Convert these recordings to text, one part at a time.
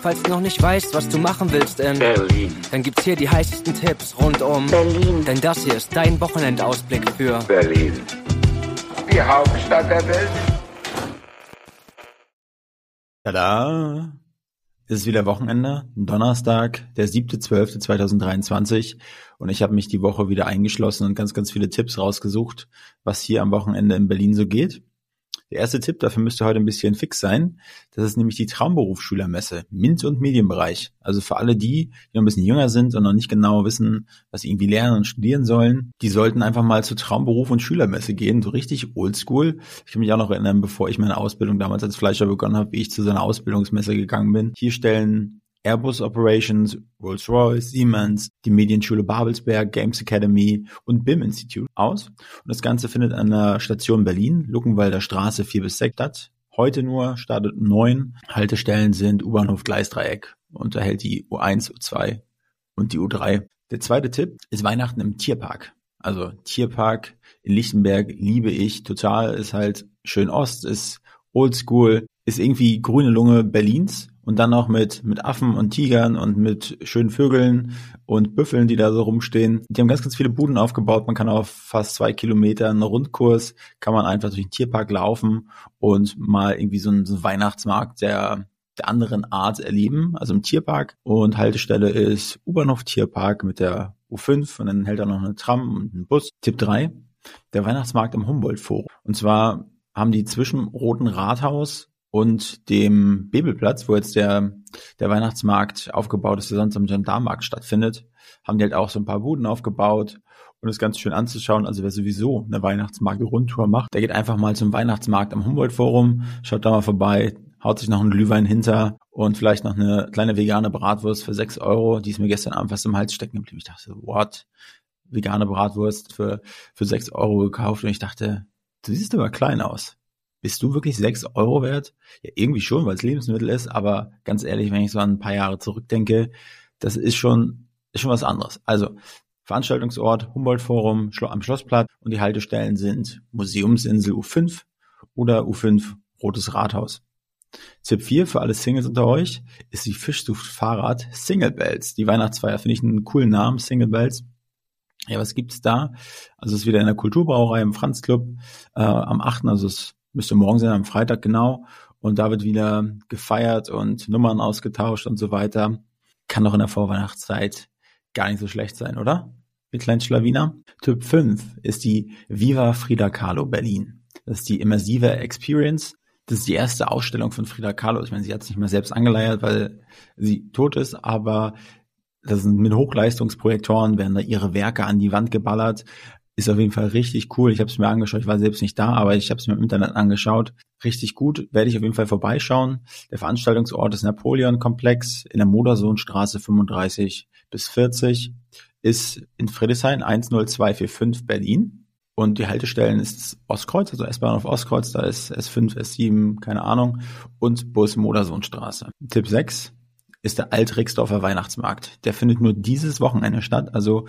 Falls du noch nicht weißt, was du machen willst in Berlin. dann gibt's hier die heißesten Tipps rund um Berlin. Denn das hier ist dein Wochenendausblick für Berlin. Die Hauptstadt der Welt. Tada! Es ist wieder Wochenende, Donnerstag, der 7.12.2023 und ich habe mich die Woche wieder eingeschlossen und ganz, ganz viele Tipps rausgesucht, was hier am Wochenende in Berlin so geht. Der erste Tipp, dafür müsste heute ein bisschen fix sein. Das ist nämlich die Traumberufsschülermesse, MINT und Medienbereich. Also für alle die, die noch ein bisschen jünger sind und noch nicht genau wissen, was sie irgendwie lernen und studieren sollen, die sollten einfach mal zur Traumberuf und Schülermesse gehen, so richtig oldschool. Ich kann mich auch noch erinnern, bevor ich meine Ausbildung damals als Fleischer begonnen habe, wie ich zu so einer Ausbildungsmesse gegangen bin. Hier stellen Airbus Operations, Rolls-Royce, Siemens, die Medienschule Babelsberg, Games Academy und BIM Institute aus. Und das Ganze findet an der Station Berlin, Luckenwalder Straße 4 bis 6 statt. Heute nur startet neun Haltestellen sind U-Bahnhof Gleisdreieck, unterhält die U1, U2 und die U3. Der zweite Tipp ist Weihnachten im Tierpark. Also Tierpark in Lichtenberg liebe ich total, ist halt schön Ost, ist oldschool, ist irgendwie grüne Lunge Berlins und dann noch mit, mit Affen und Tigern und mit schönen Vögeln und Büffeln, die da so rumstehen. Die haben ganz, ganz viele Buden aufgebaut. Man kann auf fast zwei Kilometer einen Rundkurs, kann man einfach durch den Tierpark laufen und mal irgendwie so einen, so einen Weihnachtsmarkt der, der anderen Art erleben, also im Tierpark. Und Haltestelle ist U-Bahnhof Tierpark mit der U5 und dann hält er noch eine Tram und einen Bus. Tipp 3, der Weihnachtsmarkt im Humboldt-Forum. Und zwar haben die zwischen Roten Rathaus und dem Bebelplatz, wo jetzt der, der Weihnachtsmarkt aufgebaut ist, der sonst am Gendarmenmarkt stattfindet, haben die halt auch so ein paar Buden aufgebaut und ist ganz schön anzuschauen. Also wer sowieso eine Weihnachtsmarkt-Rundtour macht, der geht einfach mal zum Weihnachtsmarkt am Humboldt-Forum, schaut da mal vorbei, haut sich noch einen Glühwein hinter und vielleicht noch eine kleine vegane Bratwurst für sechs Euro, die ist mir gestern Abend fast im Hals stecken geblieben. Ich dachte, what? Vegane Bratwurst für, für sechs Euro gekauft und ich dachte, du siehst aber klein aus bist du wirklich sechs Euro wert? Ja, irgendwie schon, weil es Lebensmittel ist, aber ganz ehrlich, wenn ich so an ein paar Jahre zurückdenke, das ist schon, ist schon was anderes. Also, Veranstaltungsort Humboldt-Forum am Schlossplatz und die Haltestellen sind Museumsinsel U5 oder U5 Rotes Rathaus. Tipp 4 für alle Singles unter euch ist die Fischsucht Fahrrad Single Bells. Die Weihnachtsfeier finde ich einen coolen Namen, Single Bells. Ja, was gibt's da? Also es ist wieder in der Kulturbrauerei im Franz Club äh, am 8. Also es müsste morgen sein, am Freitag genau. Und da wird wieder gefeiert und Nummern ausgetauscht und so weiter. Kann doch in der Vorweihnachtszeit gar nicht so schlecht sein, oder? Ihr kleinen Schlawiner. Typ 5 ist die Viva Frida Kahlo Berlin. Das ist die immersive Experience. Das ist die erste Ausstellung von Frida Kahlo. Ich meine, sie hat es nicht mehr selbst angeleiert, weil sie tot ist, aber das sind mit Hochleistungsprojektoren werden da ihre Werke an die Wand geballert ist auf jeden Fall richtig cool. Ich habe es mir angeschaut. Ich war selbst nicht da, aber ich habe es mir im Internet angeschaut. Richtig gut. Werde ich auf jeden Fall vorbeischauen. Der Veranstaltungsort ist Napoleon-Komplex in der Modersohnstraße 35 bis 40. Ist in Friedrichshain 10245 Berlin. Und die Haltestellen ist Ostkreuz, also S-Bahn auf Ostkreuz, da ist S5, S7, keine Ahnung, und Bus Modersohnstraße. Tipp 6 ist der Alt-Rixdorfer Weihnachtsmarkt. Der findet nur dieses Wochenende statt, also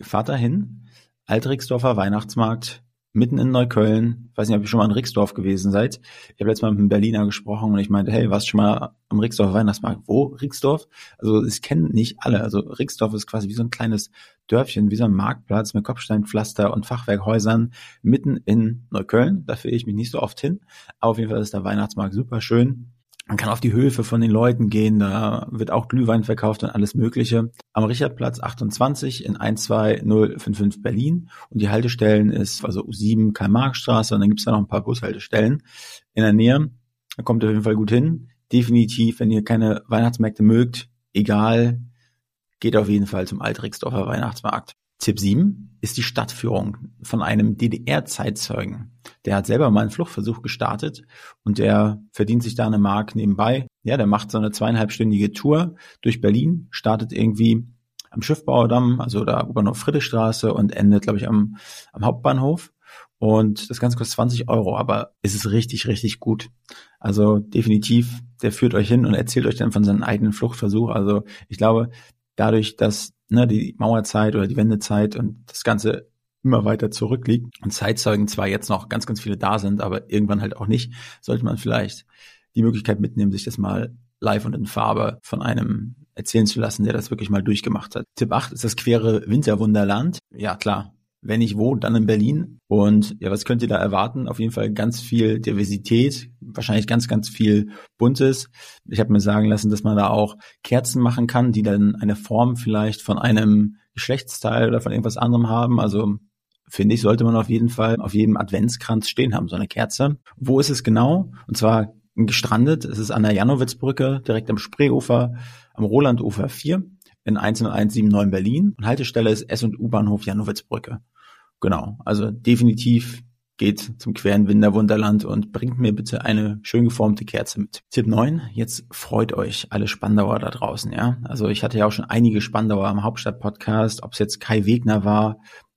fahrt dahin, Alt-Rixdorfer Weihnachtsmarkt mitten in Neukölln. Ich weiß nicht, ob ihr schon mal in Rixdorf gewesen seid. Ich habe letztes Mal mit einem Berliner gesprochen und ich meinte, hey, warst du schon mal am Rixdorfer Weihnachtsmarkt? Wo? Rixdorf? Also es kennen nicht alle. Also Rixdorf ist quasi wie so ein kleines Dörfchen, wie so ein Marktplatz mit Kopfsteinpflaster und Fachwerkhäusern mitten in Neukölln. Da fühle ich mich nicht so oft hin. Aber auf jeden Fall ist der Weihnachtsmarkt super schön. Man kann auf die Höfe von den Leuten gehen, da wird auch Glühwein verkauft und alles Mögliche. Am Richardplatz 28 in 12055 Berlin und die Haltestellen ist also U7 Karl-Marx-Straße und dann gibt's da noch ein paar Bushaltestellen in der Nähe. Da kommt ihr auf jeden Fall gut hin. Definitiv, wenn ihr keine Weihnachtsmärkte mögt, egal, geht auf jeden Fall zum Altrixdorfer Weihnachtsmarkt. Tipp 7 ist die Stadtführung von einem DDR-Zeitzeugen. Der hat selber mal einen Fluchtversuch gestartet und der verdient sich da eine Mark nebenbei. Ja, der macht so eine zweieinhalbstündige Tour durch Berlin, startet irgendwie am Schiffbauerdamm, also da U-Bahnhof Friedrichstraße und endet, glaube ich, am, am Hauptbahnhof. Und das Ganze kostet 20 Euro, aber es ist richtig, richtig gut. Also definitiv, der führt euch hin und erzählt euch dann von seinem eigenen Fluchtversuch. Also ich glaube, dadurch, dass ne, die Mauerzeit oder die Wendezeit und das Ganze immer weiter zurückliegt und Zeitzeugen zwar jetzt noch ganz, ganz viele da sind, aber irgendwann halt auch nicht, sollte man vielleicht die Möglichkeit mitnehmen, sich das mal live und in Farbe von einem erzählen zu lassen, der das wirklich mal durchgemacht hat. Tipp 8 ist das quere Winterwunderland. Ja, klar. Wenn ich wo, dann in Berlin. Und ja, was könnt ihr da erwarten? Auf jeden Fall ganz viel Diversität, wahrscheinlich ganz, ganz viel Buntes. Ich habe mir sagen lassen, dass man da auch Kerzen machen kann, die dann eine Form vielleicht von einem Geschlechtsteil oder von irgendwas anderem haben. Also finde ich, sollte man auf jeden Fall auf jedem Adventskranz stehen haben, so eine Kerze. Wo ist es genau? Und zwar gestrandet. Es ist an der Janowitzbrücke, direkt am Spreeufer, am Rolandufer 4 in 10179 Berlin. Und Haltestelle ist S- und U-Bahnhof Janowitzbrücke. Genau, also definitiv geht zum queren Winterwunderland und bringt mir bitte eine schön geformte Kerze mit. Tipp 9, jetzt freut euch alle Spandauer da draußen, ja. Also ich hatte ja auch schon einige Spandauer am Hauptstadt-Podcast, ob es jetzt Kai Wegner war,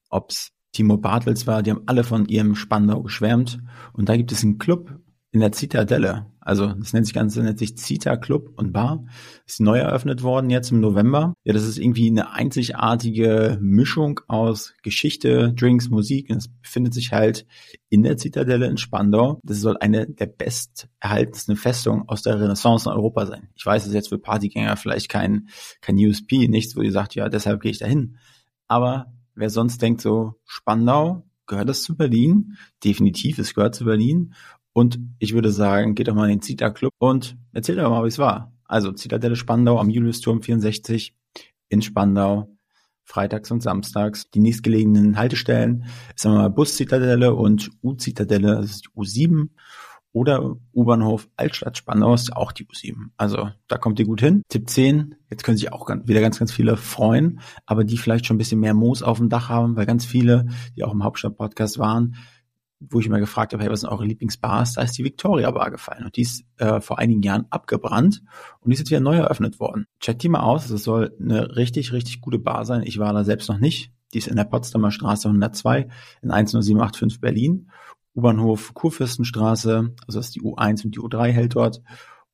ob es Timo Bartels war, die haben alle von ihrem Spandau geschwärmt. Und da gibt es einen Club in der Zitadelle. Also das nennt sich ganz, nennt sich Zita Club und Bar. Ist neu eröffnet worden jetzt im November. Ja, das ist irgendwie eine einzigartige Mischung aus Geschichte, Drinks, Musik. Und es befindet sich halt in der Zitadelle in Spandau. Das soll eine der best erhaltensten Festungen aus der Renaissance in Europa sein. Ich weiß, es ist jetzt für Partygänger vielleicht kein, kein USP, nichts, wo ihr sagt, ja, deshalb gehe ich dahin. Aber wer sonst denkt so, Spandau, gehört das zu Berlin? Definitiv, es gehört zu Berlin. Und ich würde sagen, geht doch mal in den Zita Club und erzählt doch mal, wie es war. Also Zitadelle Spandau am Juliusturm 64 in Spandau, freitags und samstags. Die nächstgelegenen Haltestellen ist einmal Bus Zitadelle und U-Zitadelle, das ist die U7 oder U-Bahnhof Altstadt Spandau ist auch die U7. Also da kommt ihr gut hin. Tipp 10, jetzt können sich auch wieder ganz, ganz viele freuen, aber die vielleicht schon ein bisschen mehr Moos auf dem Dach haben, weil ganz viele, die auch im Hauptstadt-Podcast waren, wo ich immer gefragt habe, hey, was sind eure Lieblingsbars? Da ist die Victoria Bar gefallen und die ist äh, vor einigen Jahren abgebrannt und die ist jetzt wieder neu eröffnet worden. Checkt die mal aus, das soll eine richtig, richtig gute Bar sein. Ich war da selbst noch nicht. Die ist in der Potsdamer Straße 102 in 10785 Berlin. U-Bahnhof Kurfürstenstraße, also das ist die U1 und die U3 hält dort.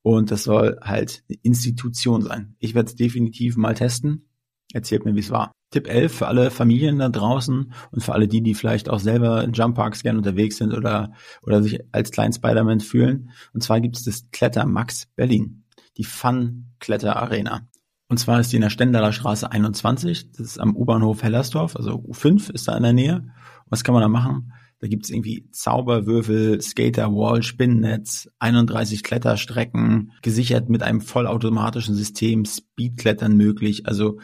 Und das soll halt eine Institution sein. Ich werde es definitiv mal testen. Erzählt mir, wie es war. Tipp 11 für alle Familien da draußen und für alle die, die vielleicht auch selber in Jumpparks gerne unterwegs sind oder, oder sich als kleinen Spider-Man fühlen. Und zwar gibt es das Kletter Max Berlin, die Fun Kletter Arena. Und zwar ist die in der Stendaler Straße 21, das ist am U-Bahnhof Hellersdorf, also U5 ist da in der Nähe. was kann man da machen? Da gibt's irgendwie Zauberwürfel, Skaterwall, Spinnennetz, 31 Kletterstrecken, gesichert mit einem vollautomatischen System, Speedklettern möglich. Also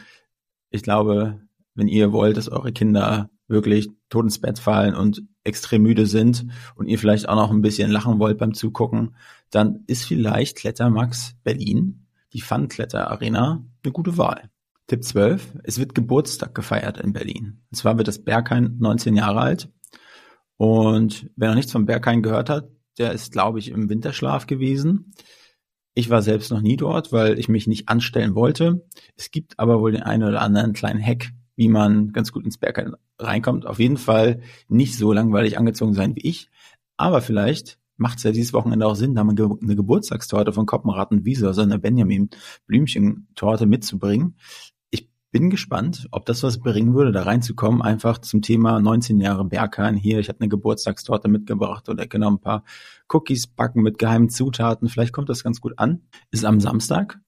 ich glaube, wenn ihr wollt, dass eure Kinder wirklich tot ins Bett fallen und extrem müde sind und ihr vielleicht auch noch ein bisschen lachen wollt beim Zugucken, dann ist vielleicht Klettermax Berlin, die Fun-Kletter Arena, eine gute Wahl. Tipp 12. Es wird Geburtstag gefeiert in Berlin. Und zwar wird das Berghain 19 Jahre alt. Und wer noch nichts von Berghain gehört hat, der ist, glaube ich, im Winterschlaf gewesen. Ich war selbst noch nie dort, weil ich mich nicht anstellen wollte. Es gibt aber wohl den einen oder anderen kleinen Hack, wie man ganz gut ins Berg reinkommt. Auf jeden Fall nicht so langweilig angezogen sein wie ich. Aber vielleicht macht es ja dieses Wochenende auch Sinn, da mal eine Geburtstagstorte von Koppenraten Wiese, also eine Benjamin Blümchen Torte mitzubringen bin gespannt, ob das was bringen würde, da reinzukommen, einfach zum Thema 19 Jahre Berghain. Hier, ich habe eine Geburtstagstorte mitgebracht oder genau ein paar Cookies backen mit geheimen Zutaten. Vielleicht kommt das ganz gut an. Ist am Samstag,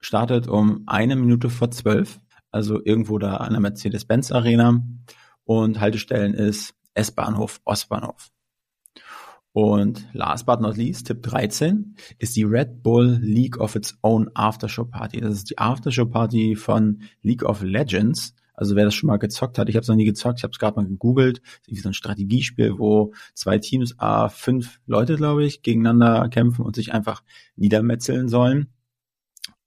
startet um eine Minute vor zwölf, also irgendwo da an der Mercedes-Benz Arena und Haltestellen ist S-Bahnhof, Ostbahnhof. Und last but not least, Tipp 13, ist die Red Bull League of its Own Aftershow Party. Das ist die Aftershow Party von League of Legends. Also wer das schon mal gezockt hat, ich habe es noch nie gezockt, ich habe es gerade mal gegoogelt. Wie so ein Strategiespiel, wo zwei Teams, a fünf Leute, glaube ich, gegeneinander kämpfen und sich einfach niedermetzeln sollen.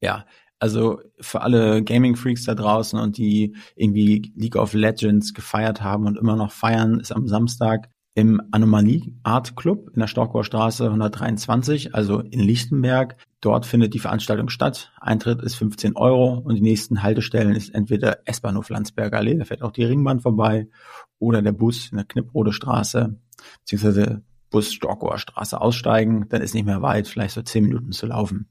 Ja, also für alle Gaming-Freaks da draußen und die irgendwie League of Legends gefeiert haben und immer noch feiern, ist am Samstag im Anomalie Art Club in der Storkower Straße 123, also in Lichtenberg. Dort findet die Veranstaltung statt. Eintritt ist 15 Euro und die nächsten Haltestellen ist entweder S-Bahnhof Landsberger Allee, da fährt auch die Ringbahn vorbei, oder der Bus in der Knipprode Straße, beziehungsweise Bus Storkower Straße aussteigen, dann ist nicht mehr weit, vielleicht so 10 Minuten zu laufen.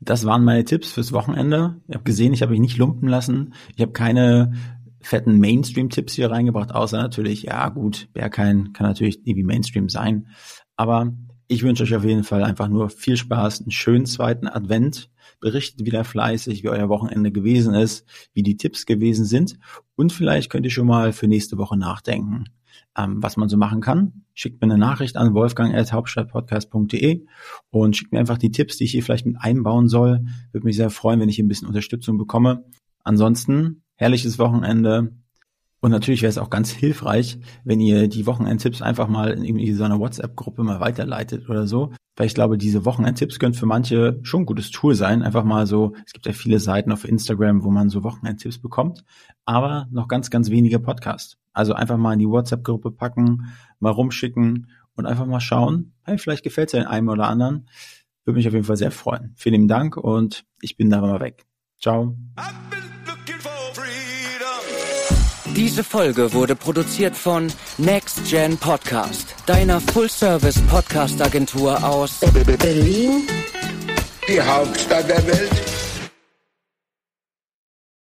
Das waren meine Tipps fürs Wochenende. Ihr habt gesehen, ich habe mich nicht lumpen lassen. Ich habe keine fetten Mainstream-Tipps hier reingebracht, außer natürlich, ja gut, Berghain kann natürlich irgendwie Mainstream sein, aber Ich wünsche euch auf jeden Fall einfach nur viel Spaß, einen schönen zweiten Advent. Berichtet wieder fleißig, wie euer Wochenende gewesen ist, wie die Tipps gewesen sind und vielleicht könnt ihr schon mal für nächste Woche nachdenken, ähm, was man so machen kann. Schickt mir eine Nachricht an wolfgang.hauptstadtpodcast.de und schickt mir einfach die Tipps, die ich hier vielleicht mit einbauen soll. Würde mich sehr freuen, wenn ich ein bisschen Unterstützung bekomme. Ansonsten, herrliches Wochenende. Und natürlich wäre es auch ganz hilfreich, wenn ihr die Wochenendtipps einfach mal in irgendwie so einer WhatsApp-Gruppe mal weiterleitet oder so. Weil ich glaube, diese Wochenendtipps können für manche schon ein gutes Tool sein. Einfach mal so, es gibt ja viele Seiten auf Instagram, wo man so Wochenendtipps bekommt, aber noch ganz, ganz wenige Podcasts. Also einfach mal in die WhatsApp-Gruppe packen, mal rumschicken und einfach mal schauen, hey, vielleicht gefällt es ja den einen oder anderen. Würde mich auf jeden Fall sehr freuen. Vielen Dank und ich bin da mal weg. Ciao. Diese Folge wurde produziert von Next Gen Podcast, deiner Full-Service Podcast Agentur aus Berlin, Die Hauptstadt der Welt.